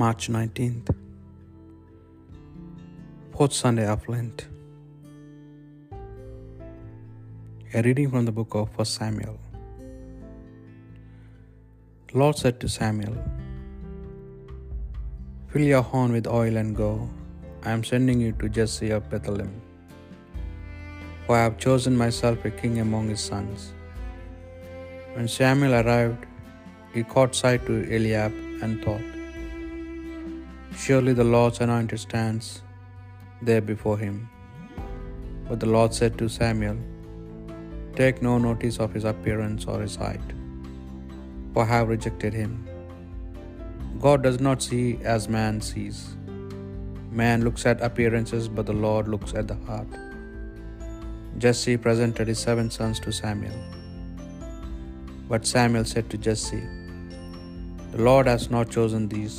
March 19th, fourth Sunday of Lent. A reading from the book of 1 Samuel. The Lord said to Samuel, Fill your horn with oil and go. I am sending you to Jesse of Bethlehem. For I have chosen myself a king among his sons. When Samuel arrived, he caught sight to Eliab and thought, Surely the Lord's anointed stands there before him. But the Lord said to Samuel, Take no notice of his appearance or his height, for I have rejected him. God does not see as man sees. Man looks at appearances, but the Lord looks at the heart. Jesse presented his seven sons to Samuel. But Samuel said to Jesse, The Lord has not chosen these.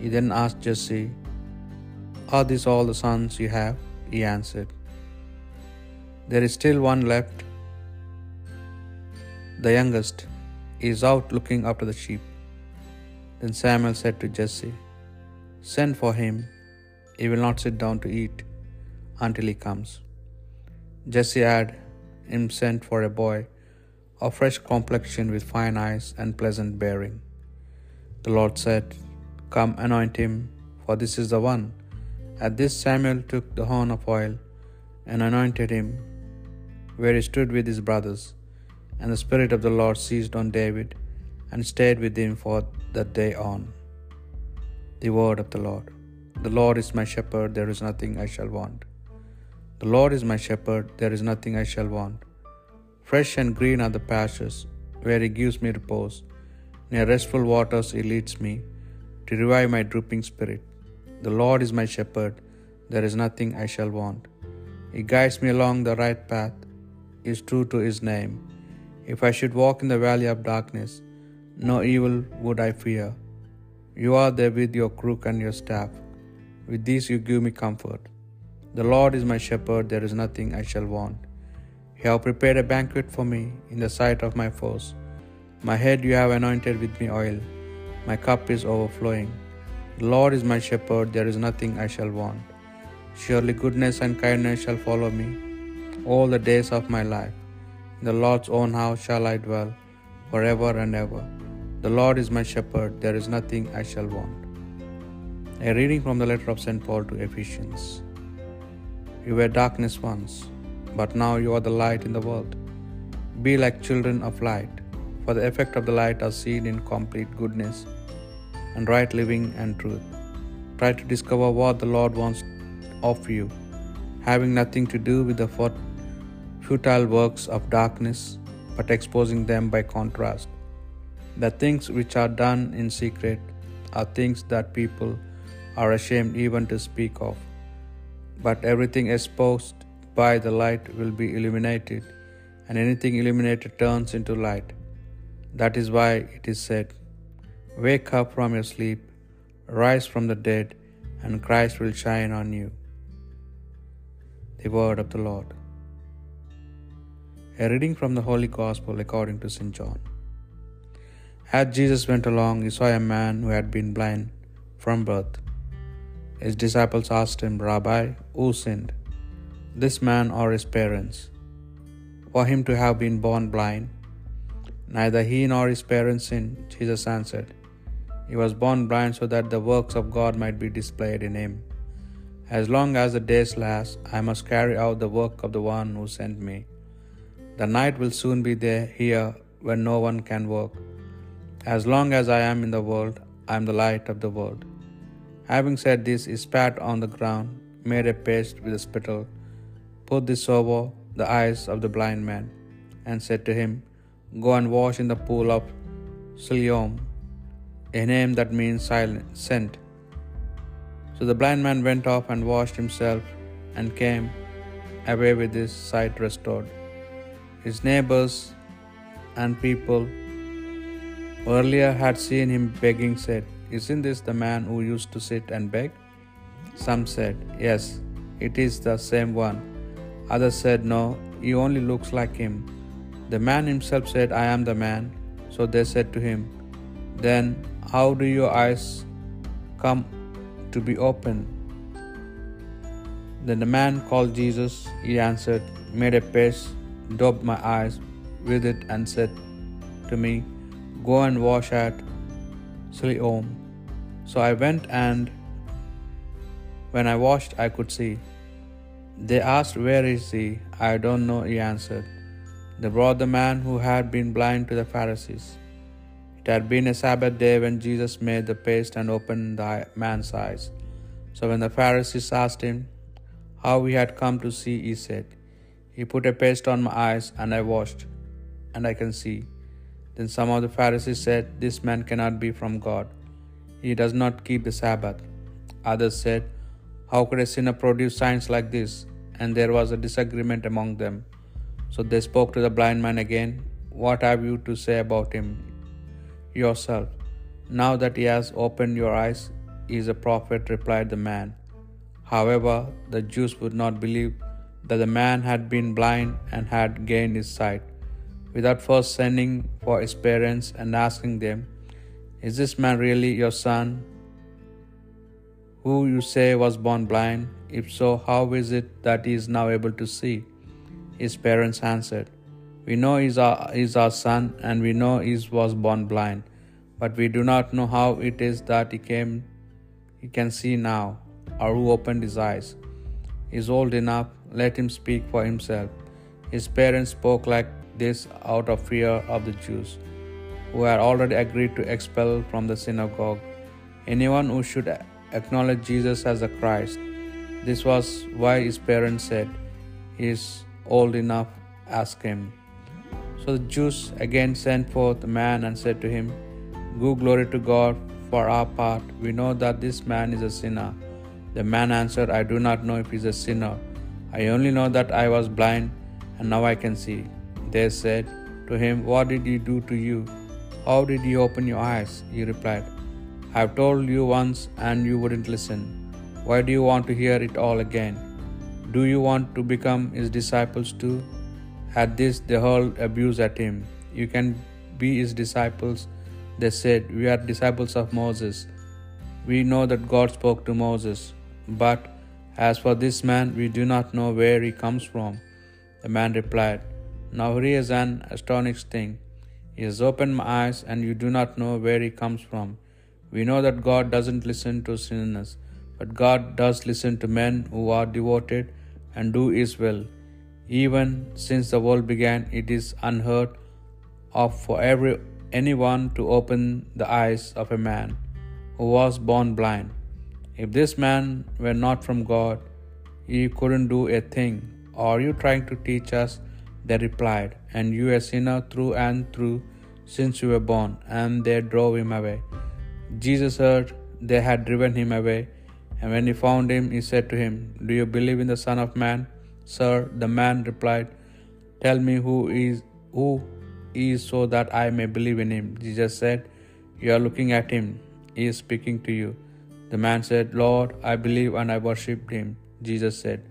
He then asked Jesse, Are these all the sons you have? He answered, There is still one left, the youngest. Is out looking after the sheep. Then Samuel said to Jesse, Send for him. He will not sit down to eat until he comes. Jesse had him sent for a boy of fresh complexion with fine eyes and pleasant bearing. The Lord said, Come, anoint him, for this is the one. At this Samuel took the horn of oil and anointed him where he stood with his brothers. And the Spirit of the Lord seized on David and stayed with him for that day on. The word of the Lord. The Lord is my shepherd, there is nothing I shall want. The Lord is my shepherd, there is nothing I shall want. Fresh and green are the pastures, where he gives me repose. Near restful waters he leads me, to revive my drooping spirit. The Lord is my shepherd, there is nothing I shall want. He guides me along the right path, is true to his name. If I should walk in the valley of darkness, no evil would I fear. You are there with your crook and your staff. With these you give me comfort. The Lord is my shepherd, there is nothing I shall want. You have prepared a banquet for me in the sight of my foes. My head you have anointed with me oil, my cup is overflowing. The Lord is my shepherd, there is nothing I shall want. Surely goodness and kindness shall follow me all the days of my life. In the Lord's own house shall I dwell forever and ever. The Lord is my shepherd, there is nothing I shall want. A reading from the letter of St. Paul to Ephesians. You were darkness once, but now you are the light in the world. Be like children of light, for the effect of the light are seen in complete goodness and right living and truth. Try to discover what the Lord wants of you, having nothing to do with the futile works of darkness, but exposing them by contrast. The things which are done in secret are things that people are ashamed even to speak of. But everything exposed by the light will be illuminated, and anything illuminated turns into light. That is why it is said, Wake up from your sleep, rise from the dead, and Christ will shine on you. The word of the Lord. A reading from the Holy Gospel according to St. John. As Jesus went along, he saw a man who had been blind from birth. His disciples asked him, Rabbi, who sinned, this man or his parents, for him to have been born blind? Neither he nor his parents sinned, Jesus answered. He was born blind so that the works of God might be displayed in him. As long as the days last, I must carry out the work of the one who sent me. The night will soon be there here when no one can work. As long as I am in the world, I am the light of the world. Having said this, he spat on the ground, made a paste with a spittle, put this over the eyes of the blind man, and said to him, Go and wash in the pool of Siloam, a name that means silent, sent. So the blind man went off and washed himself and came away with his sight restored. His neighbors and people earlier had seen him begging said, Isn't this the man who used to sit and beg? Some said, Yes, it is the same one. Others said, No, he only looks like him. The man himself said, I am the man. So they said to him, Then how do your eyes come to be opened. Then the man called Jesus, he answered, made a paste, daubed my eyes with it, and said to me, Go and wash at Siloam. So I went, and when I washed, I could see. They asked, Where is he? I don't know, he answered. They brought the man who had been blind to the Pharisees. It had been a Sabbath day when Jesus made the paste and opened the man's eyes. So when the Pharisees asked him how he had come to see, he said, He put a paste on my eyes, and I washed, and I can see. Then some of the Pharisees said, This man cannot be from God. He does not keep the Sabbath. Others said, How could a sinner produce signs like this? And there was a disagreement among them. So they spoke to the blind man again, What have you to say about him yourself? Now that he has opened your eyes, he is a prophet, replied the man. However, the Jews would not believe that the man had been blind and had gained his sight, without first sending for his parents and asking them, Is this man really your son, who you say was born blind? If so, how is it that he is now able to see? His parents answered, We know he is our, he is our son, and we know he was born blind, but we do not know how it is that he came he can see now, or who opened his eyes. He is old enough, let him speak for himself. His parents spoke like this out of fear of the Jews, who had already agreed to expel from the synagogue anyone who should acknowledge Jesus as the Christ. This was why his parents said, He is old enough, ask him. So the Jews again sent forth the man and said to him, Give glory to God for our part. We know that this man is a sinner. The man answered, I do not know if he is a sinner. I only know that I was blind and now I can see. They said to him, What did he do to you? How did he open your eyes? He replied, I have told you once and you wouldn't listen. Why do you want to hear it all again? Do you want to become his disciples too? At this, they hurled abuse at him. You can be his disciples. They said, We are disciples of Moses. We know that God spoke to Moses. But as for this man, we do not know where he comes from. The man replied, Now here is an astonishing thing. He has opened my eyes, and you do not know where he comes from. We know that God doesn't listen to sinners, but God does listen to men who are devoted and do His will. Even since the world began, it is unheard of for every anyone to open the eyes of a man who was born blind. If this man were not from God, he couldn't do a thing. Are you trying to teach us? They replied, And you a sinner through and through since you were born. And they drove him away. Jesus heard they had driven him away, and when he found him, he said to him, Do you believe in the Son of Man? Sir, the man replied, Tell me who is who is so that I may believe in him. Jesus said, You are looking at him. He is speaking to you. The man said, Lord, I believe and I worshipped him. Jesus said,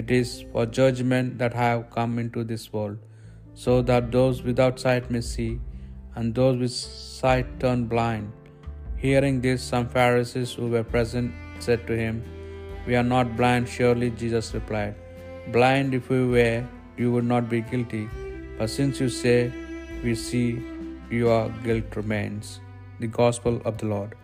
It is for judgment that I have come into this world, so that those without sight may see, and those with sight turn blind. Hearing this, some Pharisees who were present said to him, We are not blind, surely. Jesus replied, Blind if we were, you would not be guilty. But since you say, We see, your guilt remains. The Gospel of the Lord.